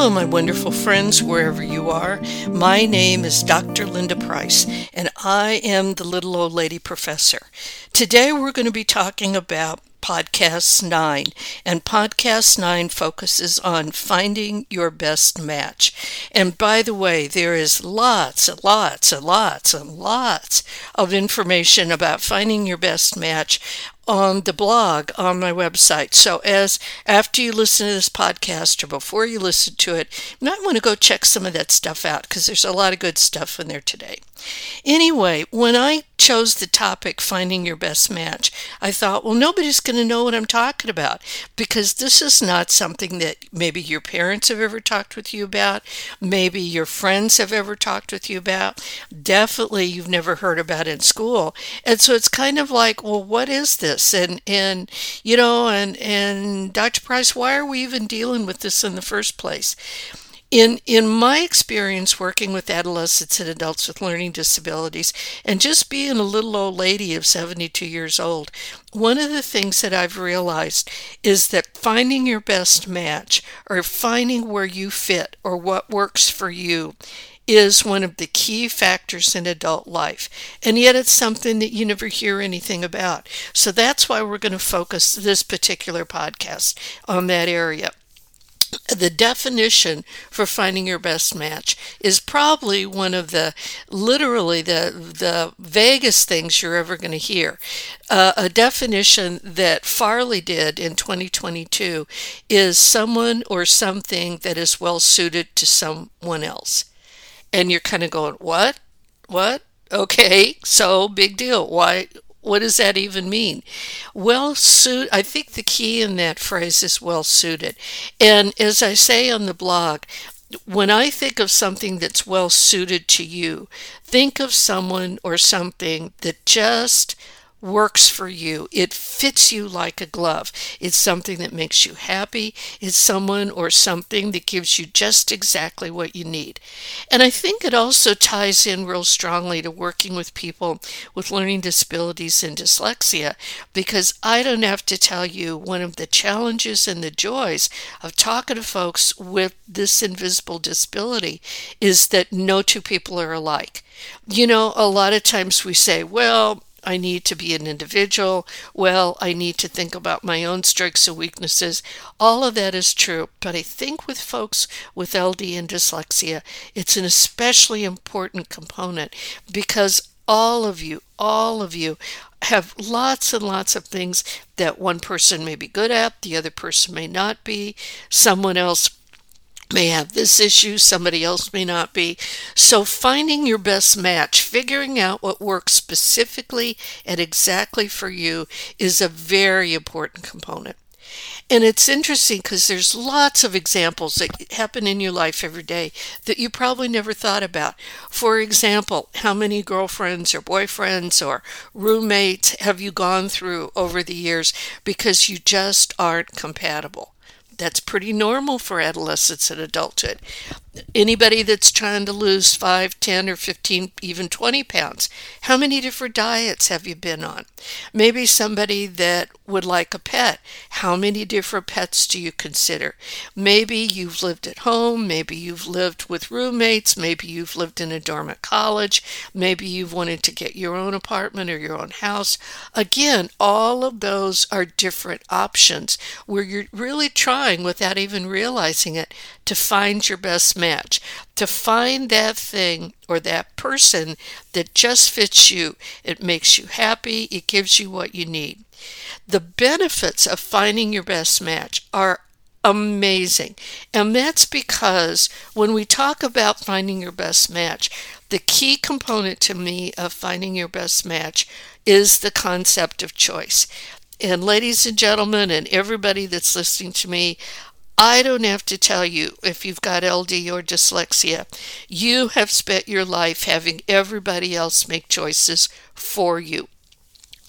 Hello, my wonderful friends, wherever you are. My name is Dr. Linda Price, and I am the little old lady professor. Today, we're going to be talking about Podcast 9, and Podcast 9 focuses on finding your best match. And by the way, there is lots and lots and lots and lots of information about finding your best match on the blog on my website. So as after you listen to this podcast or before you listen to it, you might want to go check some of that stuff out because there's a lot of good stuff in there today. Anyway, when I chose the topic finding your best match, I thought, well, nobody's going to know what I'm talking about because this is not something that maybe your parents have ever talked with you about, maybe your friends have ever talked with you about, definitely you've never heard about in school. And so it's kind of like, well, what is this? And and you know, and and Dr. Price, why are we even dealing with this in the first place? In, in my experience working with adolescents and adults with learning disabilities, and just being a little old lady of 72 years old, one of the things that I've realized is that finding your best match or finding where you fit or what works for you is one of the key factors in adult life. And yet it's something that you never hear anything about. So that's why we're going to focus this particular podcast on that area the definition for finding your best match is probably one of the literally the the vaguest things you're ever going to hear. Uh, a definition that Farley did in 2022 is someone or something that is well suited to someone else. And you're kind of going, "What? What? Okay, so big deal. Why what does that even mean? Well suited, I think the key in that phrase is well suited. And as I say on the blog, when I think of something that's well suited to you, think of someone or something that just works for you. It fits you like a glove. It's something that makes you happy. It's someone or something that gives you just exactly what you need. And I think it also ties in real strongly to working with people with learning disabilities and dyslexia because I don't have to tell you one of the challenges and the joys of talking to folks with this invisible disability is that no two people are alike. You know, a lot of times we say, well, I need to be an individual. Well, I need to think about my own strengths and weaknesses. All of that is true. But I think with folks with LD and dyslexia, it's an especially important component because all of you, all of you have lots and lots of things that one person may be good at, the other person may not be, someone else may have this issue, somebody else may not be. So, finding your best match, figuring out what works specifically and exactly for you is a very important component. And it's interesting because there's lots of examples that happen in your life every day that you probably never thought about. For example, how many girlfriends or boyfriends or roommates have you gone through over the years because you just aren't compatible? That's pretty normal for adolescence and adulthood. Anybody that's trying to lose 5, 10, or 15, even 20 pounds, how many different diets have you been on? Maybe somebody that would like a pet. How many different pets do you consider? Maybe you've lived at home, maybe you've lived with roommates, maybe you've lived in a dorm at college, maybe you've wanted to get your own apartment or your own house. Again, all of those are different options where you're really trying without even realizing it to find your best match, to find that thing or that person that just fits you. It makes you happy, it gives you what you need. The benefits of finding your best match are amazing. And that's because when we talk about finding your best match, the key component to me of finding your best match is the concept of choice. And ladies and gentlemen, and everybody that's listening to me, I don't have to tell you if you've got LD or dyslexia. You have spent your life having everybody else make choices for you.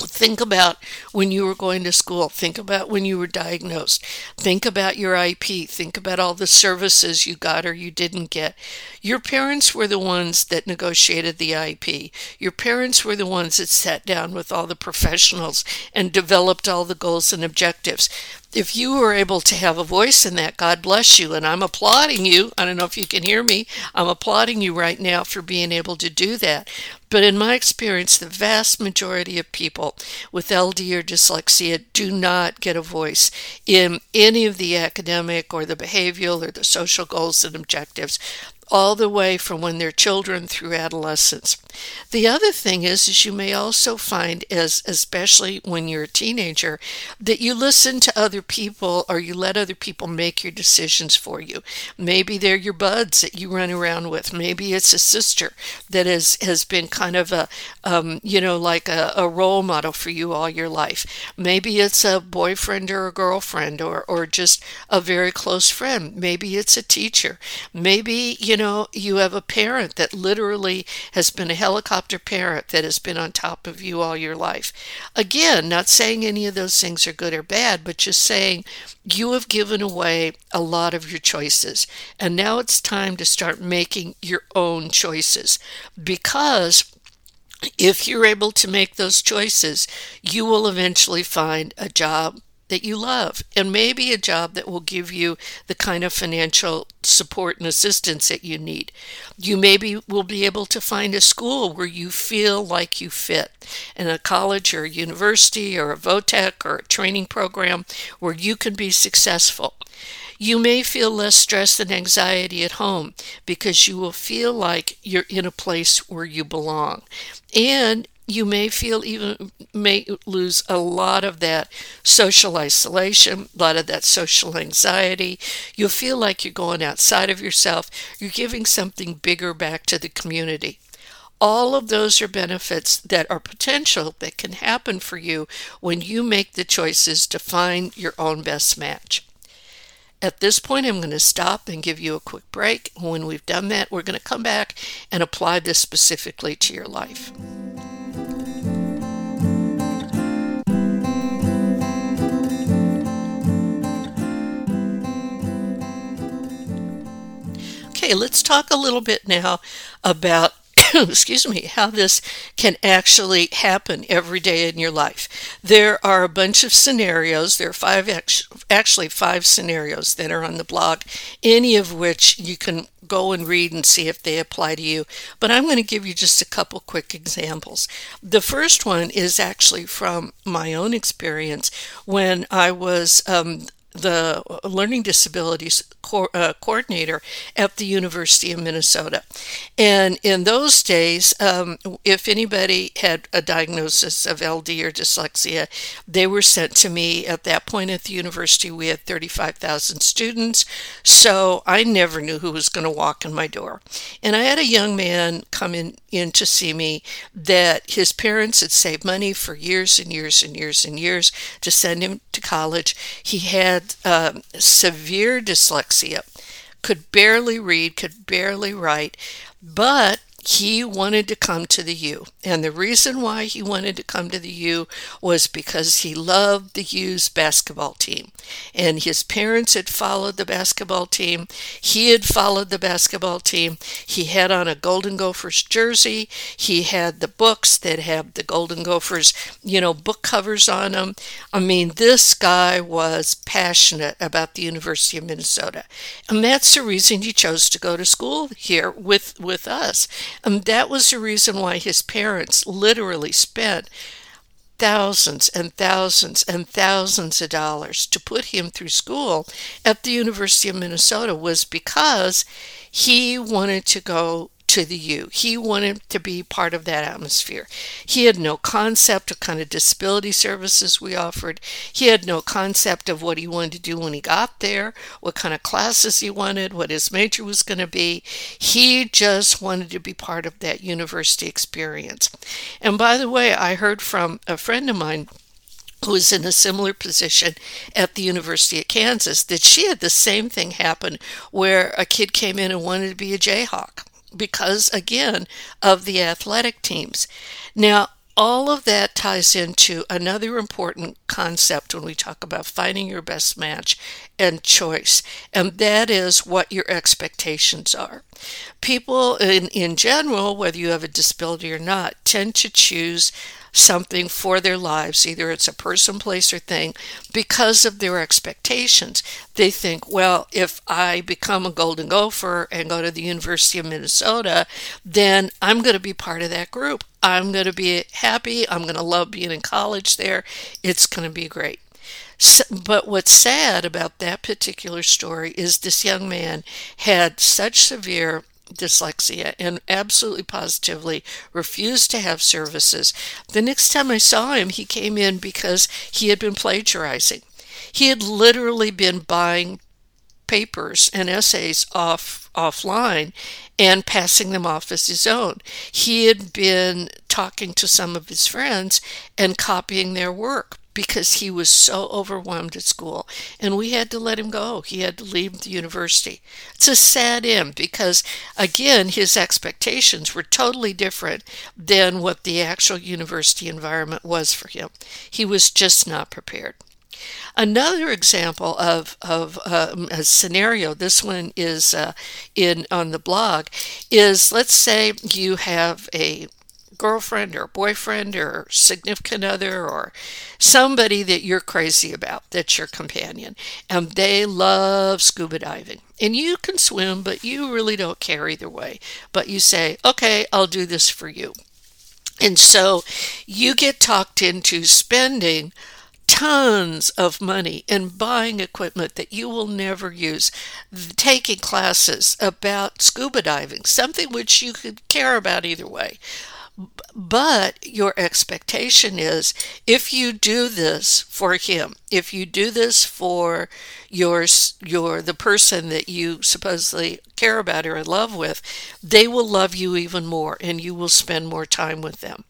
Think about when you were going to school. Think about when you were diagnosed. Think about your IEP. Think about all the services you got or you didn't get. Your parents were the ones that negotiated the IEP. Your parents were the ones that sat down with all the professionals and developed all the goals and objectives. If you were able to have a voice in that, God bless you. And I'm applauding you. I don't know if you can hear me. I'm applauding you right now for being able to do that. But in my experience, the vast majority of people with LD or dyslexia do not get a voice in any of the academic or the behavioral or the social goals and objectives all the way from when they're children through adolescence. The other thing is, is you may also find, as especially when you're a teenager, that you listen to other people or you let other people make your decisions for you. Maybe they're your buds that you run around with. Maybe it's a sister that has has been kind of a, um, you know, like a, a role model for you all your life. Maybe it's a boyfriend or a girlfriend or or just a very close friend. Maybe it's a teacher. Maybe you know you have a parent that literally has been a helicopter parent that has been on top of you all your life. Again, not saying any of those things are good or bad, but just saying you have given away a lot of your choices. And now it's time to start making your own choices because if you're able to make those choices, you will eventually find a job that you love and maybe a job that will give you the kind of financial support and assistance that you need. You maybe will be able to find a school where you feel like you fit in a college or a university or a vo-tech or a training program where you can be successful. You may feel less stress and anxiety at home because you will feel like you're in a place where you belong. And you may feel even may lose a lot of that social isolation, a lot of that social anxiety. You'll feel like you're going outside of yourself. You're giving something bigger back to the community. All of those are benefits that are potential that can happen for you when you make the choices to find your own best match. At this point, I'm going to stop and give you a quick break. When we've done that, we're going to come back and apply this specifically to your life. Okay, let's talk a little bit now about excuse me, how this can actually happen every day in your life. There are a bunch of scenarios. There are five, actually five scenarios that are on the blog, any of which you can go and read and see if they apply to you. But I'm going to give you just a couple quick examples. The first one is actually from my own experience when I was um, the learning disabilities co- uh, coordinator at the University of Minnesota. And in those days, um, if anybody had a diagnosis of LD or dyslexia, they were sent to me. At that point at the university, we had 35,000 students, so I never knew who was going to walk in my door. And I had a young man come in, in to see me that his parents had saved money for years and years and years and years to send him to college. He had uh, severe dyslexia, could barely read, could barely write, but he wanted to come to the U. And the reason why he wanted to come to the U was because he loved the U's basketball team. And his parents had followed the basketball team. He had followed the basketball team. He had on a Golden Gophers jersey. He had the books that have the Golden Gophers, you know, book covers on them. I mean, this guy was passionate about the University of Minnesota. And that's the reason he chose to go to school here with, with us. And that was the reason why his parents literally spent thousands and thousands and thousands of dollars to put him through school at the University of Minnesota was because he wanted to go to the U. He wanted to be part of that atmosphere. He had no concept of kind of disability services we offered. He had no concept of what he wanted to do when he got there, what kind of classes he wanted, what his major was going to be. He just wanted to be part of that university experience. And by the way, I heard from a friend of mine who was in a similar position at the University of Kansas, that she had the same thing happen where a kid came in and wanted to be a Jayhawk because, again, of the athletic teams. Now, all of that ties into another important concept when we talk about finding your best match and choice, and that is what your expectations are. People in, in general, whether you have a disability or not, tend to choose something for their lives, either it's a person, place, or thing, because of their expectations. They think, well, if I become a Golden Gopher and go to the University of Minnesota, then I'm going to be part of that group. I'm going to be happy. I'm going to love being in college there. It's going to be great. So, but what's sad about that particular story is this young man had such severe dyslexia and absolutely positively refused to have services. The next time I saw him, he came in because he had been plagiarizing. He had literally been buying papers and essays off offline and passing them off as his own. He had been talking to some of his friends and copying their work because he was so overwhelmed at school and we had to let him go. He had to leave the university. It's a sad end because, again, his expectations were totally different than what the actual university environment was for him. He was just not prepared. Another example of, of um, a scenario, this one is uh, in on the blog, is let's say you have a girlfriend or boyfriend or significant other or somebody that you're crazy about that's your companion. And they love scuba diving. And you can swim but you really don't care either way. But you say okay I'll do this for you. And so you get talked into spending tons of money and buying equipment that you will never use, taking classes about scuba diving, something which you could care about either way. But your expectation is if you do this for him, if you do this for your your the person that you supposedly care about or in love with, they will love you even more and you will spend more time with them.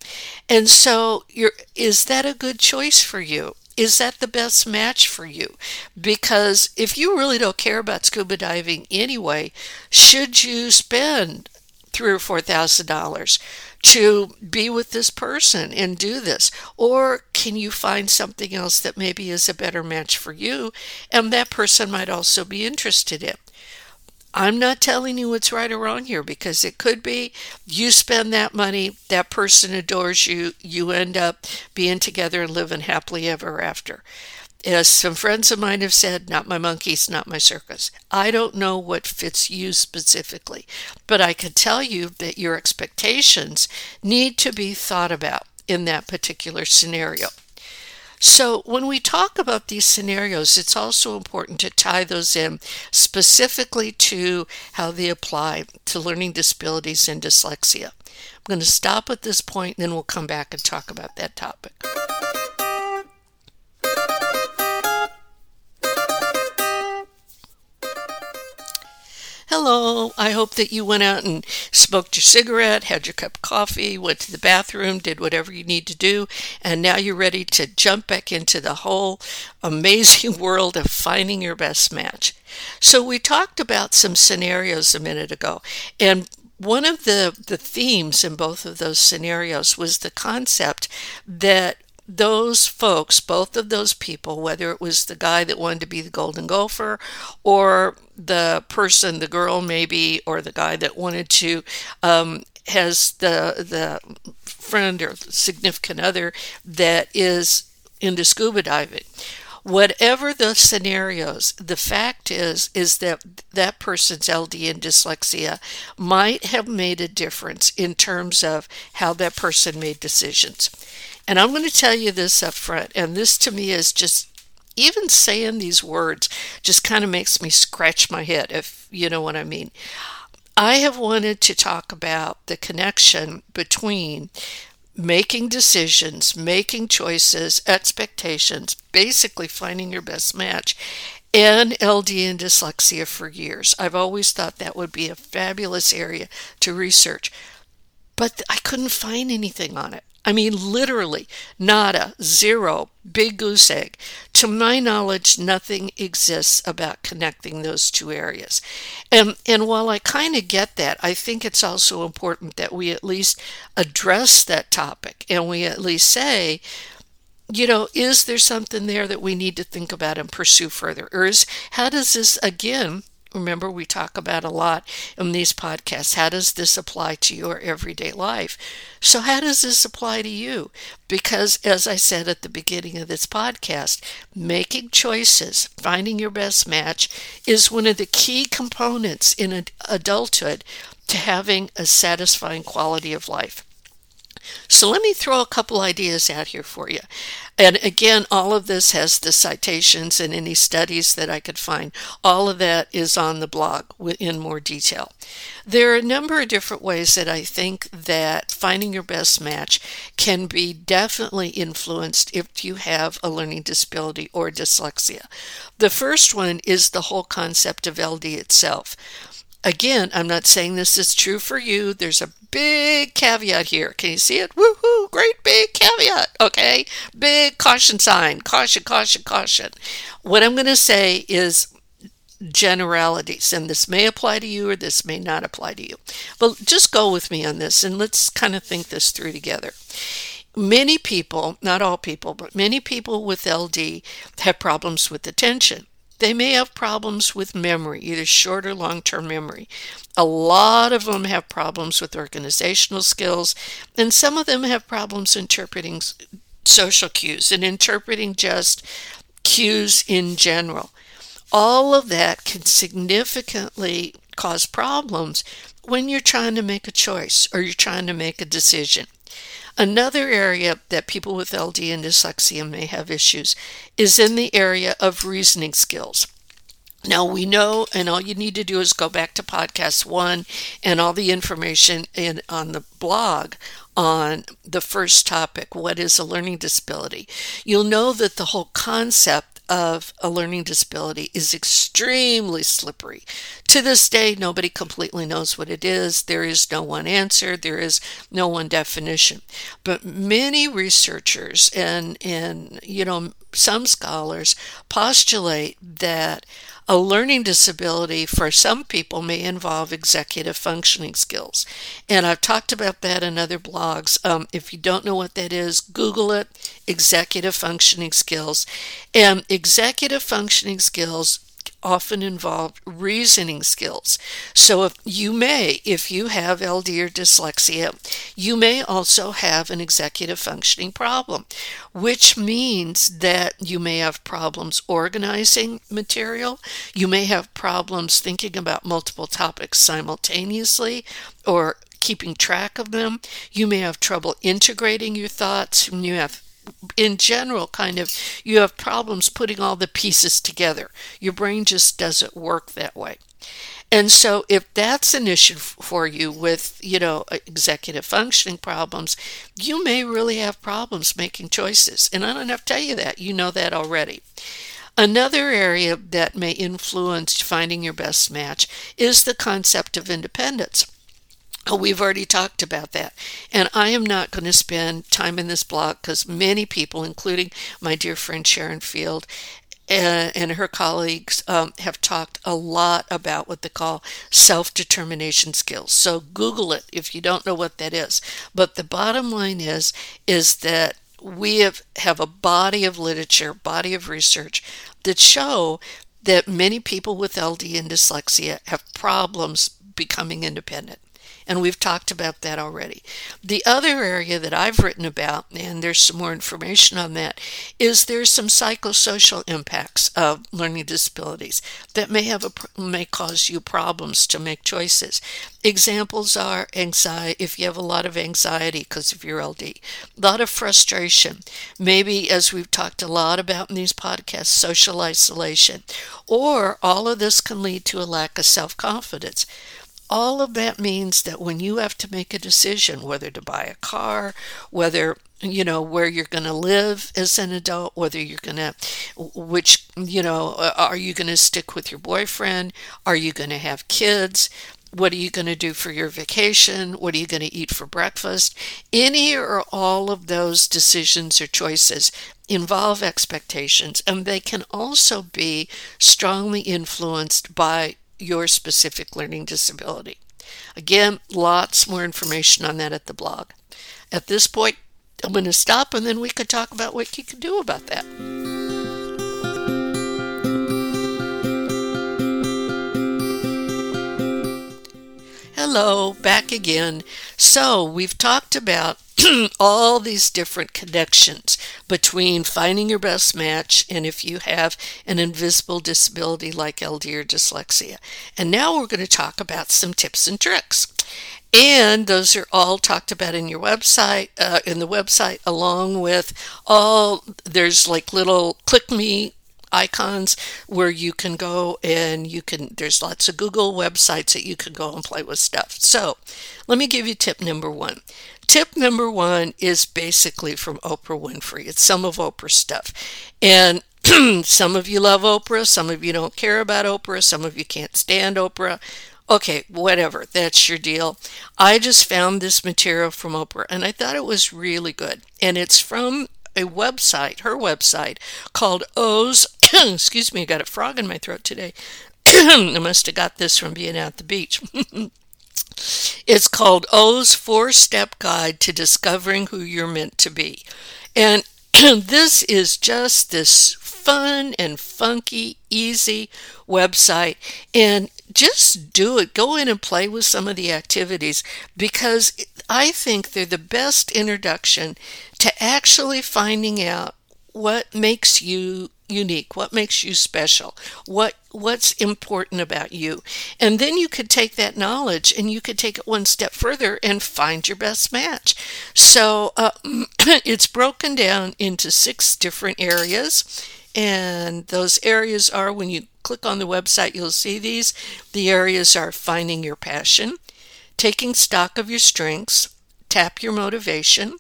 And so you're is that a good choice for you? Is that the best match for you? Because if you really don't care about scuba diving anyway, should you spend three or four thousand dollars to be with this person and do this? Or can you find something else that maybe is a better match for you and that person might also be interested in? I'm not telling you what's right or wrong here because it could be you spend that money, that person adores you, you end up being together and living happily ever after. As some friends of mine have said, not my monkeys, not my circus. I don't know what fits you specifically, but I can tell you that your expectations need to be thought about in that particular scenario. So, when we talk about these scenarios, it's also important to tie those in specifically to how they apply to learning disabilities and dyslexia. I'm going to stop at this point and then we'll come back and talk about that topic. Hello, I hope that you went out and smoked your cigarette, had your cup of coffee, went to the bathroom, did whatever you need to do, and now you're ready to jump back into the whole amazing world of finding your best match. So, we talked about some scenarios a minute ago, and one of the, the themes in both of those scenarios was the concept that those folks, both of those people, whether it was the guy that wanted to be the golden gopher or the person, the girl maybe, or the guy that wanted to, um, has the, the friend or significant other that is into scuba diving. Whatever the scenarios the fact is is that that person's ld and dyslexia might have made a difference in terms of how that person made decisions and I'm going to tell you this up front, and this to me is just even saying these words just kind of makes me scratch my head, if you know what I mean. I have wanted to talk about the connection between making decisions, making choices, expectations, basically finding your best match, and LD and dyslexia for years. I've always thought that would be a fabulous area to research, but I couldn't find anything on it. I mean, literally, nada, zero, big goose egg. To my knowledge, nothing exists about connecting those two areas. And, and while I kind of get that, I think it's also important that we at least address that topic and we at least say, you know, is there something there that we need to think about and pursue further? Or is, how does this, again, remember we talk about a lot in these podcasts. How does this apply to your everyday life? So, how does this apply to you? Because, as I said at the beginning of this podcast, making choices, finding your best match, is one of the key components in adulthood to having a satisfying quality of life. So let me throw a couple ideas out here for you. And again, all of this has the citations and any studies that I could find. All of that is on the blog in more detail. There are a number of different ways that I think that finding your best match can be definitely influenced if you have a learning disability or dyslexia. The first one is the whole concept of LD itself. Again, I'm not saying this is true for you. There's a big caveat here. Can you see it? Woohoo! Great big caveat. Okay. Big caution sign. Caution, caution, caution. What I'm going to say is generalities, and this may apply to you or this may not apply to you. But just go with me on this and let's kind of think this through together. Many people, not all people, but many people with LD have problems with attention. They may have problems with memory, either short or long term memory. A lot of them have problems with organizational skills, and some of them have problems interpreting social cues and interpreting just cues in general. All of that can significantly cause problems when you're trying to make a choice or you're trying to make a decision. Another area that people with LD and dyslexia may have issues is in the area of reasoning skills. Now we know, and all you need to do is go back to podcast one and all the information in on the blog on the first topic what is a learning disability. You'll know that the whole concept of a learning disability is extremely slippery. To this day, nobody completely knows what it is. There is no one answer, there is no one definition. But many researchers and, and you know, some scholars postulate that a learning disability for some people may involve executive functioning skills. And I've talked about that in other blogs. Um, if you don't know what that is, Google it executive functioning skills. And executive functioning skills often involve reasoning skills. So if you may, if you have LD or dyslexia, you may also have an executive functioning problem, which means that you may have problems organizing material, you may have problems thinking about multiple topics simultaneously or keeping track of them. You may have trouble integrating your thoughts, you have in general kind of you have problems putting all the pieces together. Your brain just doesn't work that way. And so if that's an issue for you with you know executive functioning problems you may really have problems making choices. And i don't have to tell you that. You know that already. Another area that may influence finding your best match is the concept of independence. We've already talked about that. And I am not going to spend time in this blog because many people, including my dear friend Sharon Field and, and her colleagues, um, have talked a lot about what they call self determination skills. So Google it if you don't know what that is. But the bottom line is, is that we have, have a body of literature, body of research that show that many people with LD and dyslexia have problems becoming independent. And we've talked about that already. The other area that I've written about, and there's some more information on that, is there's some psychosocial impacts of learning disabilities that may have a, may cause you problems to make choices. Examples are anxiety, if you have a lot of anxiety because of your LD, a lot of frustration, maybe as we've talked a lot about in these podcasts, social isolation, or all of this can lead to a lack of self confidence all of that means that when you have to make a decision whether to buy a car, whether you know where you're going to live as an adult whether you're going to which you know are you going to stick with your boyfriend? Are you going to have kids? What are you going to do for your vacation? What are you going to eat for breakfast? Any or all of those decisions or choices involve expectations and they can also be strongly influenced by your specific learning disability. Again, lots more information on that at the blog. At this point, I'm going to stop and then we could talk about what you can do about that. Hello, back again. So, we've talked about all these different connections between finding your best match and if you have an invisible disability like LD or dyslexia. And now we're going to talk about some tips and tricks. And those are all talked about in your website, uh, in the website, along with all, there's like little click me icons where you can go and you can there's lots of Google websites that you can go and play with stuff. So, let me give you tip number 1. Tip number 1 is basically from Oprah Winfrey. It's some of Oprah's stuff. And some of you love Oprah, some of you don't care about Oprah, some of you can't stand Oprah. Okay, whatever, that's your deal. I just found this material from Oprah and I thought it was really good. And it's from a website, her website, called O's. excuse me, I got a frog in my throat today. I must have got this from being at the beach. it's called O's Four Step Guide to Discovering Who You're Meant to Be. And this is just this fun and funky, easy website. And just do it. Go in and play with some of the activities because I think they're the best introduction to actually finding out what makes you unique? What makes you special? What what's important about you? And then you could take that knowledge and you could take it one step further and find your best match. So uh, it's broken down into six different areas. And those areas are when you click on the website you'll see these. The areas are finding your passion taking stock of your strengths tap your motivation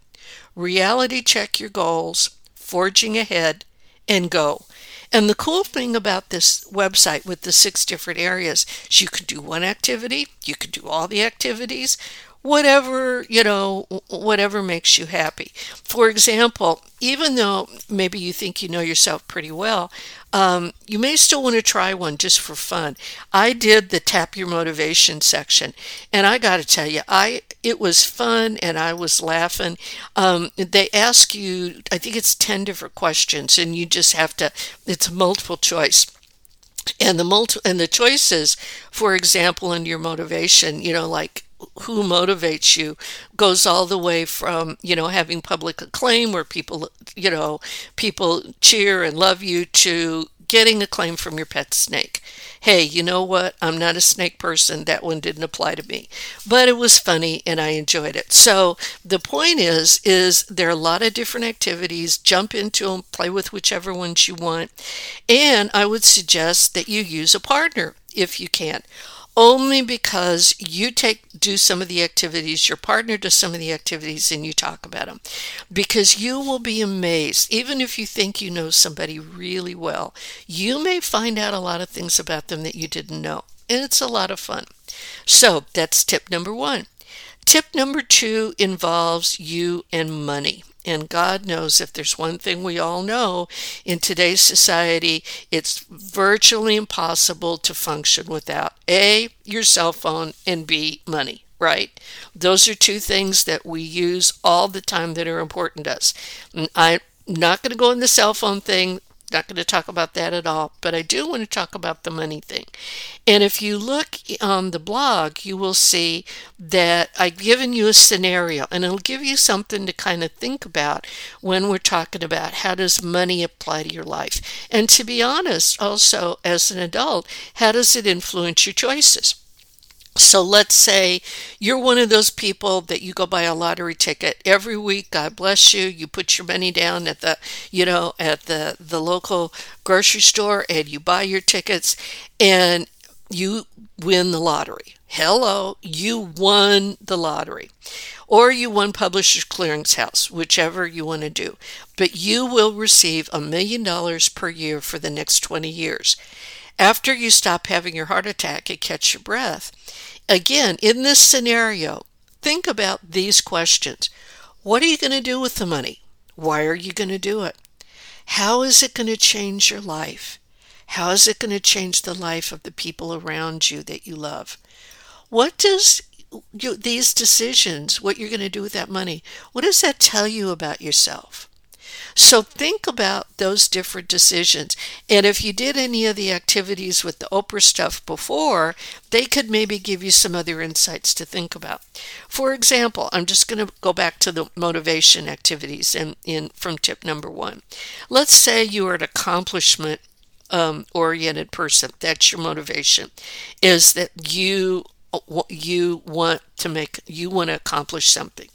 reality check your goals forging ahead and go. And the cool thing about this website with the six different areas is you can do one activity, you can do all the activities, whatever, you know, whatever makes you happy. For example, even though maybe you think you know yourself pretty well, um, you may still want to try one just for fun. I did the tap your motivation section, and I got to tell you, I it was fun and I was laughing. Um, they ask you, I think it's ten different questions, and you just have to. It's multiple choice and the multi and the choices for example in your motivation you know like who motivates you goes all the way from you know having public acclaim where people you know people cheer and love you to getting a claim from your pet snake. Hey you know what? I'm not a snake person. That one didn't apply to me. But it was funny and i enjoyed it. So the point is is there are a lot of different activities. Jump into them play with whichever ones you want. And i would suggest that you use a partner if you can only because you take do some of the activities your partner does some of the activities and you talk about them because you will be amazed even if you think you know somebody really well you may find out a lot of things about them that you didn't know and it's a lot of fun. So that's tip number 1 tip number 2 involves you and money and God knows if there's one thing we all know in today's society, it's virtually impossible to function without A, your cell phone, and B, money, right? Those are two things that we use all the time that are important to us. I'm not going to go in the cell phone thing not going to talk about that at all, but I do want to talk about the money thing. And if you look on the blog, you will see that I've given you a scenario and it'll give you something to kind of think about when we're talking about how does money apply to your life. And to be honest, also as an adult, how does it influence your choices? So let's say you're one of those people that you go buy a lottery ticket every week. God bless you. You put your money down at the, you know, at the the local grocery store and you buy your tickets and you win the lottery. Hello, you won the lottery. Or you won Publishers Clearinghouse, whichever you want to do. But you will receive a million dollars per year for the next 20 years. After you stop having your heart attack and catch your breath, again, in this scenario, think about these questions. What are you going to do with the money? Why are you going to do it? How is it going to change your life? How is it going to change the life of the people around you that you love? What does you, these decisions, what you're going to do with that money, what does that tell you about yourself? So think about those different decisions. And if you did any of the activities with the Oprah stuff before, they could maybe give you some other insights to think about. For example, I'm just going to go back to the motivation activities in, in from tip number one. Let's say you are an accomplishment um, oriented person. That's your motivation. Is that you you want to make you want to accomplish something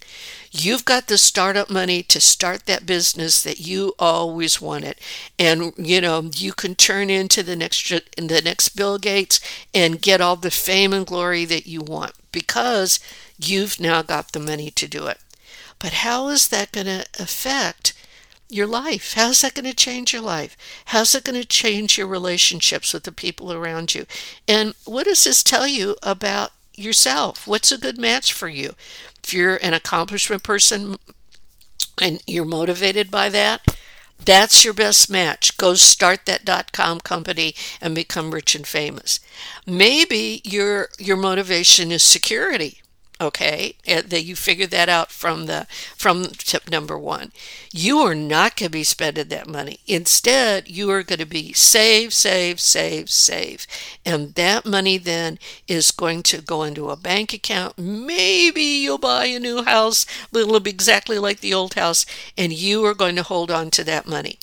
you've got the startup money to start that business that you always wanted and you know you can turn into the next the next bill gates and get all the fame and glory that you want because you've now got the money to do it but how is that going to affect your life? How's that going to change your life? How's it going to change your relationships with the people around you? And what does this tell you about yourself? What's a good match for you? If you're an accomplishment person and you're motivated by that, that's your best match. Go start that dot com company and become rich and famous. Maybe your your motivation is security okay that you figure that out from the from tip number one. You are not going to be spending that money. Instead you are going to be save save save save. And that money then is going to go into a bank account. Maybe you'll buy a new house little exactly like the old house and you are going to hold on to that money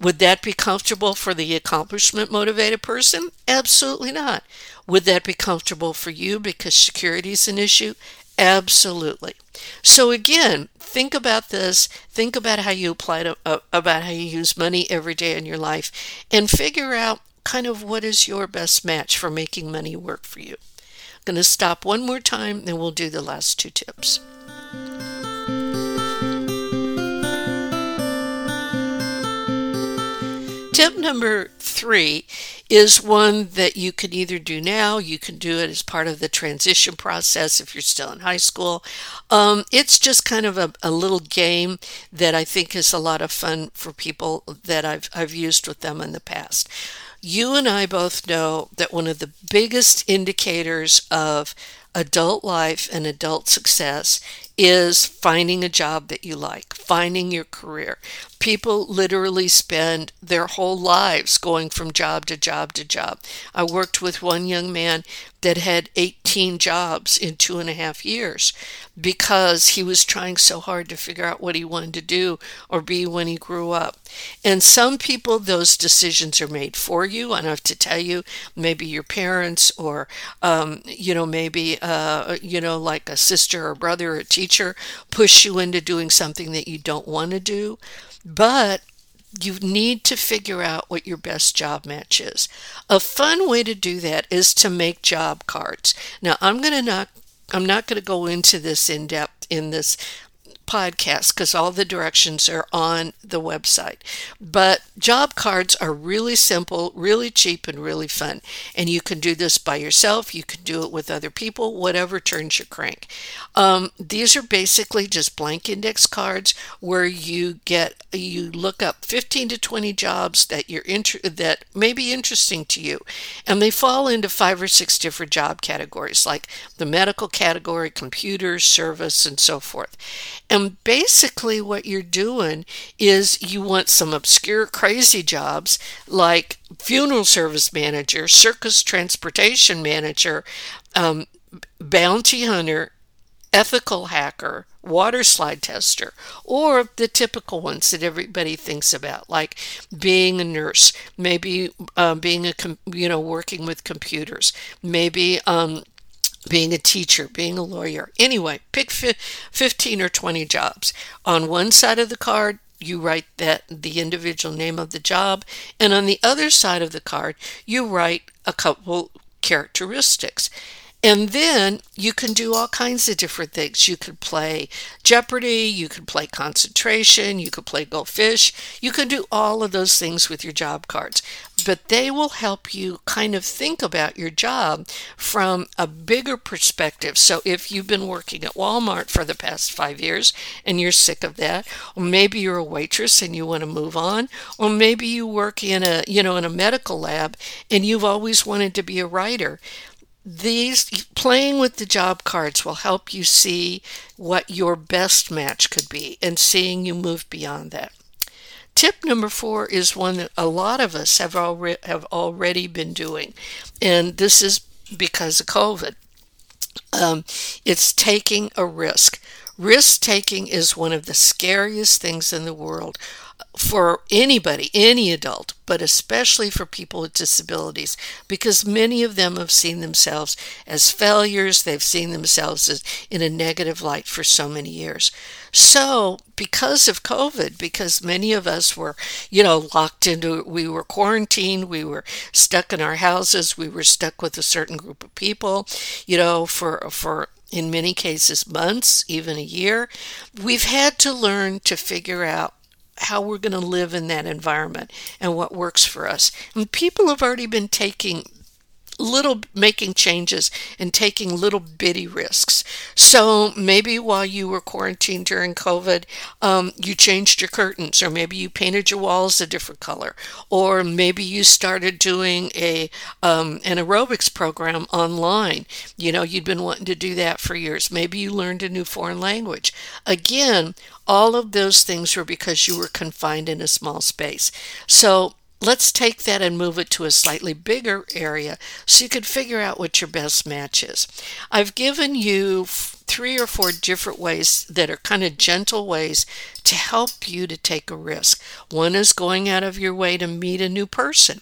would that be comfortable for the accomplishment motivated person? Absolutely not. Would that be comfortable for you because security is an issue? Absolutely. So again, think about this. Think about how you apply to, uh, about how you use money every day in your life, and figure out kind of what is your best match for making money work for you. I'm going to stop one more time, then we'll do the last two tips. Tip number three is one that you can either do now, you can do it as part of the transition process if you're still in high school. Um, it's just kind of a, a, little game that I think is a lot of fun for people that I've, I've used with them in the past. You and I both know that one of the biggest indicators of adult life and adult success is finding a job that you like, finding your career. People literally spend their whole lives going from job to job to job. I worked with one young man that had 18 jobs in two and a half years because he was trying so hard to figure out what he wanted to do or be when he grew up. And some people, those decisions are made for you. I have to tell you, maybe your parents or, um, you know, maybe, uh, you know, like a sister or brother or teacher push you into doing something that you don't want to do. But you need to figure out what your best job match is. A fun way to do that is to make job cards. Now, I'm going to not I'm not going to go into this in depth in this podcast because all the directions are on the website. But job cards are really simple, really cheap, and really fun. And you can do this by yourself, you can do it with other people, whatever turns your crank. Um, these are basically just blank index cards where you get you look up 15 to 20 jobs that you're inter- that may be interesting to you and they fall into five or six different job categories like the medical category computers service and so forth basically, what you're doing is you want some obscure, crazy jobs like funeral service manager, circus transportation manager, um, bounty hunter, ethical hacker, water slide tester, or the typical ones that everybody thinks about, like being a nurse, maybe uh, being a you know working with computers, maybe um, being a teacher, being a lawyer. Anyway, pick 15 or 20 jobs. On one side of the card, you write that the individual name of the job, and on the other side of the card, you write a couple characteristics. And then you can do all kinds of different things. You could play Jeopardy, you could play concentration, you could play Go Fish. You can do all of those things with your job cards but they will help you kind of think about your job from a bigger perspective. So if you've been working at Walmart for the past five years and you're sick of that, or maybe you're a waitress and you want to move on, or maybe you work in a you know in a medical lab and you've always wanted to be a writer these playing with the job cards will help you see what your best match could be and seeing you move beyond that. Tip number four is one that a lot of us have already have already been doing, and this is because of COVID. Um, it's taking a risk. Risk taking is one of the scariest things in the world for anybody, any adult, but especially for people with disabilities, because many of them have seen themselves as failures. They've seen themselves as in a negative light for so many years. So, because of COVID, because many of us were, you know, locked into, we were quarantined, we were stuck in our houses, we were stuck with a certain group of people, you know, for for in many cases months, even a year, we've had to learn to figure out how we're going to live in that environment and what works for us. And people have already been taking little making changes and taking little bitty risks. So maybe while you were quarantined during COVID, um, you changed your curtains, or maybe you painted your walls a different color, or maybe you started doing a um, an aerobics program online. You know, you'd been wanting to do that for years. Maybe you learned a new foreign language. Again, all of those things were because you were confined in a small space. So let's take that and move it to a slightly bigger area so you can figure out what your best match is. I've given you three or four different ways that are kind of gentle ways to help you to take a risk. One is going out of your way to meet a new person.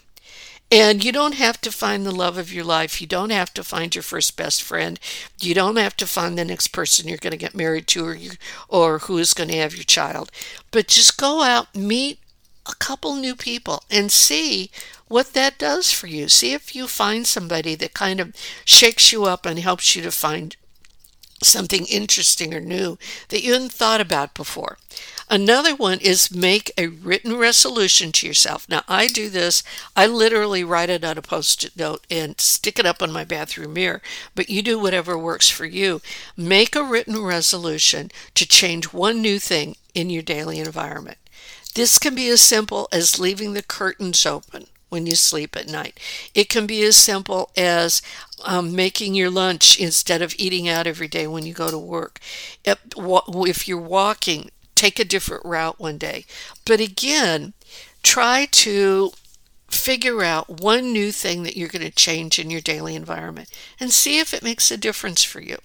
And you don't have to find the love of your life. You don't have to find your first best friend. You don't have to find the next person you're going to get married to or, you, or who is going to have your child. But just go out, meet a couple new people and see what that does for you. See if you find somebody that kind of shakes you up and helps you to find something interesting or new that you hadn't thought about before. Another one is make a written resolution to yourself. Now, I do this, I literally write it on a post it note and stick it up on my bathroom mirror, but you do whatever works for you. Make a written resolution to change one new thing in your daily environment. This can be as simple as leaving the curtains open when you sleep at night. It can be as simple as um, making your lunch instead of eating out every day when you go to work. If you're walking, take a different route one day. But again, try to figure out one new thing that you're going to change in your daily environment and see if it makes a difference for you.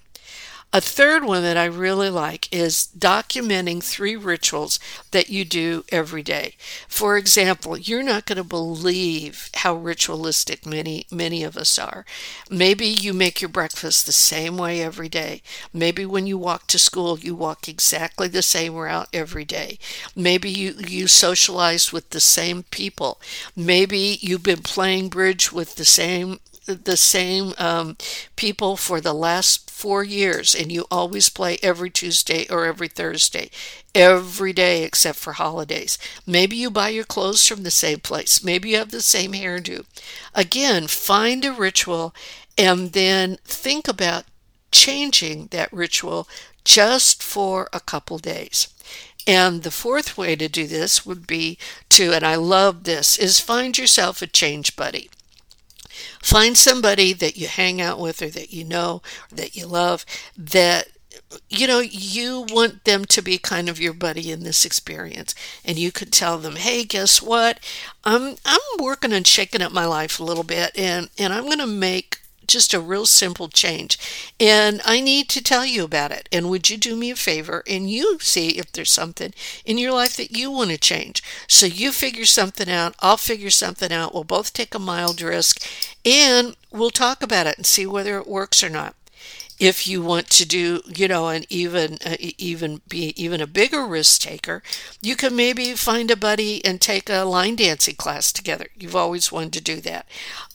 A third one that I really like is documenting three rituals that you do every day. For example, you're not going to believe how ritualistic many many of us are. Maybe you make your breakfast the same way every day. Maybe when you walk to school, you walk exactly the same route every day. Maybe you you socialize with the same people. Maybe you've been playing bridge with the same the same um, people for the last four years and you always play every Tuesday or every Thursday, every day except for holidays. Maybe you buy your clothes from the same place. Maybe you have the same hairdo. Again, find a ritual and then think about changing that ritual just for a couple days. And the fourth way to do this would be to, and I love this, is find yourself a change buddy. Find somebody that you hang out with or that you know or that you love that you know you want them to be kind of your buddy in this experience. And you could tell them hey guess what? I'm i'm working on shaking up my life a little bit and and i'm to make just a real simple change. And I need to tell you about it. And would you do me a favor and you see if there's something in your life that you want to change? So you figure something out, I'll figure something out. We'll both take a mild risk and we'll talk about it and see whether it works or not if you want to do, you know, and even uh, even be even a bigger risk taker, you can maybe find a buddy and take a line dancing class together. You've always wanted to do that.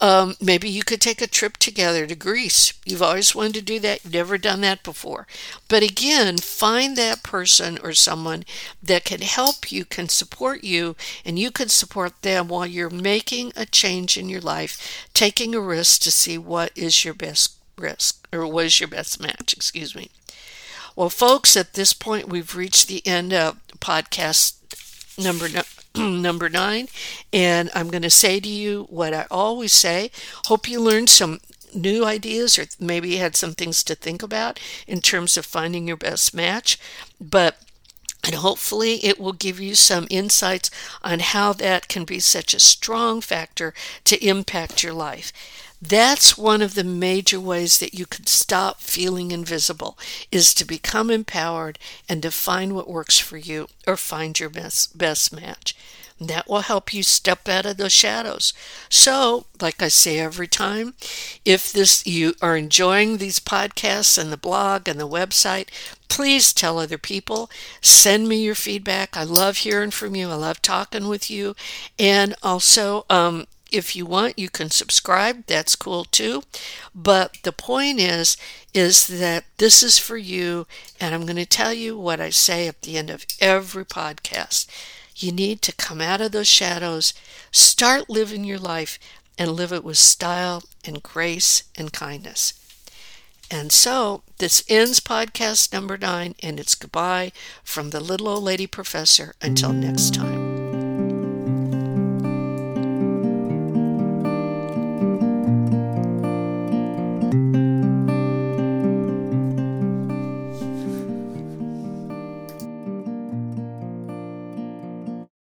Um, maybe you could take a trip together to Greece. You've always wanted to do that. You've never done that before. But again, find that person or someone that can help you, can support you, and you can support them while you're making a change in your life, taking a risk to see what is your best risk, or was your best match, excuse me. Well, folks, at this point, we've reached the end of podcast number number nine, and I'm going to say to you what I always say. Hope you learned some new ideas, or maybe had some things to think about in terms of finding your best match. But And hopefully, it will give you some insights on how that can be such a strong factor to impact your life. That's one of the major ways that you can stop feeling invisible is to become empowered and to find what works for you or find your best, best match. That will help you step out of those shadows. So, like I say every time, if this you are enjoying these podcasts and the blog and the website, please tell other people. Send me your feedback. I love hearing from you. I love talking with you. And also, um, if you want, you can subscribe. That's cool too. But the point is, is that this is for you. And I'm going to tell you what I say at the end of every podcast. You need to come out of those shadows, start living your life, and live it with style and grace and kindness. And so this ends podcast number nine, and it's goodbye from the little old lady professor until next time.